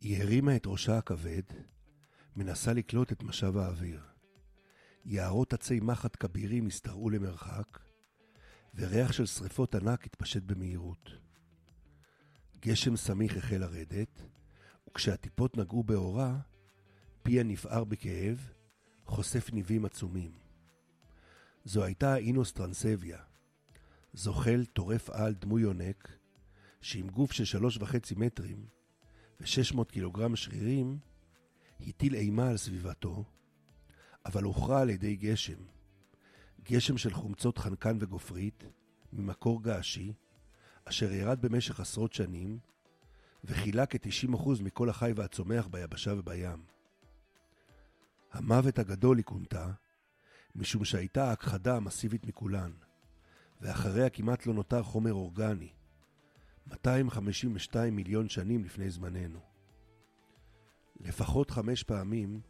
היא הרימה את ראשה הכבד, מנסה לקלוט את משב האוויר. יערות עצי מחט כבירים השתרעו למרחק, וריח של שריפות ענק התפשט במהירות. גשם סמיך החל לרדת, וכשהטיפות נגעו באורה, פיה נפער בכאב, חושף ניבים עצומים. זו הייתה אינוס טרנסביה, זוחל טורף על דמוי יונק, שעם גוף של שלוש וחצי מטרים ו-600 קילוגרם שרירים, הטיל אימה על סביבתו, אבל הוכרע על ידי גשם. גשם של חומצות חנקן וגופרית, ממקור געשי, אשר ירד במשך עשרות שנים, וכילה כ-90% מכל החי והצומח ביבשה ובים. המוות הגדול היא כונתה, משום שהייתה ההכחדה המסיבית מכולן, ואחריה כמעט לא נותר חומר אורגני, 252 מיליון שנים לפני זמננו. לפחות חמש פעמים,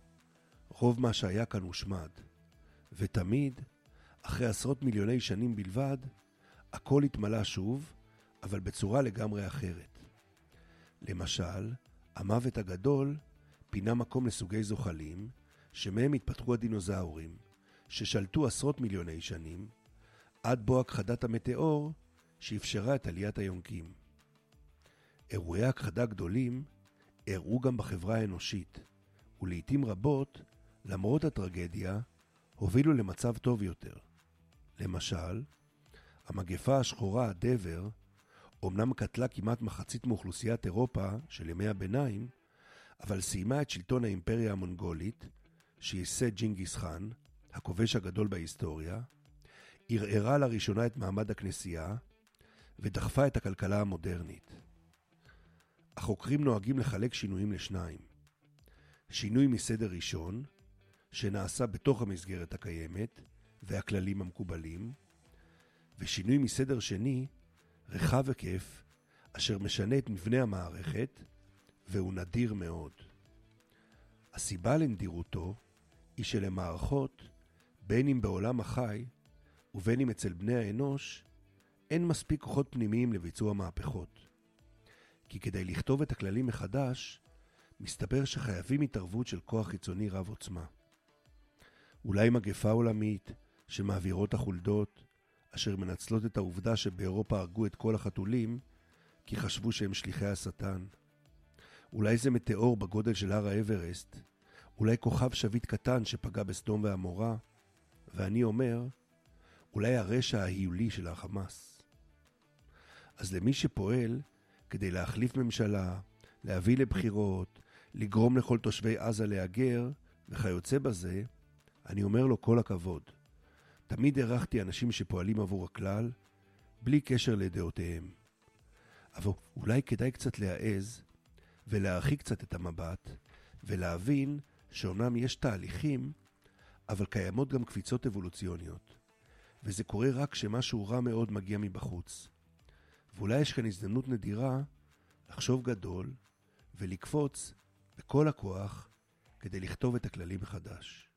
רוב מה שהיה כאן הושמד, ותמיד, אחרי עשרות מיליוני שנים בלבד, הכל התמלא שוב, אבל בצורה לגמרי אחרת. למשל, המוות הגדול פינה מקום לסוגי זוחלים, שמהם התפתחו הדינוזאורים, ששלטו עשרות מיליוני שנים, עד בוא הכחדת המטאור שאפשרה את עליית היונקים. אירועי הכחדה גדולים אירעו גם בחברה האנושית, ולעיתים רבות, למרות הטרגדיה, הובילו למצב טוב יותר. למשל, המגפה השחורה, הדבר, אומנם קטלה כמעט מחצית מאוכלוסיית אירופה של ימי הביניים, אבל סיימה את שלטון האימפריה המונגולית, שייסד ג'ינגיס חאן, הכובש הגדול בהיסטוריה, ערערה לראשונה את מעמד הכנסייה, ודחפה את הכלכלה המודרנית. החוקרים נוהגים לחלק שינויים לשניים. שינוי מסדר ראשון, שנעשה בתוך המסגרת הקיימת והכללים המקובלים, ושינוי מסדר שני, רחב היקף, אשר משנה את מבנה המערכת, והוא נדיר מאוד. הסיבה לנדירותו היא שלמערכות, בין אם בעולם החי ובין אם אצל בני האנוש, אין מספיק כוחות פנימיים לביצוע מהפכות. כי כדי לכתוב את הכללים מחדש, מסתבר שחייבים התערבות של כוח חיצוני רב עוצמה. אולי מגפה עולמית שמעבירות החולדות, אשר מנצלות את העובדה שבאירופה הרגו את כל החתולים, כי חשבו שהם שליחי השטן. אולי זה מטאור בגודל של הר האברסט, אולי כוכב שביט קטן שפגע בסדום ועמורה, ואני אומר, אולי הרשע ההיולי של החמאס. אז למי שפועל כדי להחליף ממשלה, להביא לבחירות, לגרום לכל תושבי עזה להגר, וכיוצא בזה, אני אומר לו כל הכבוד. תמיד הערכתי אנשים שפועלים עבור הכלל, בלי קשר לדעותיהם. אבל אולי כדאי קצת להעז ולהרחיק קצת את המבט, ולהבין שאומנם יש תהליכים, אבל קיימות גם קפיצות אבולוציוניות. וזה קורה רק כשמשהו רע מאוד מגיע מבחוץ. ואולי יש כאן הזדמנות נדירה לחשוב גדול ולקפוץ בכל הכוח כדי לכתוב את הכללים מחדש.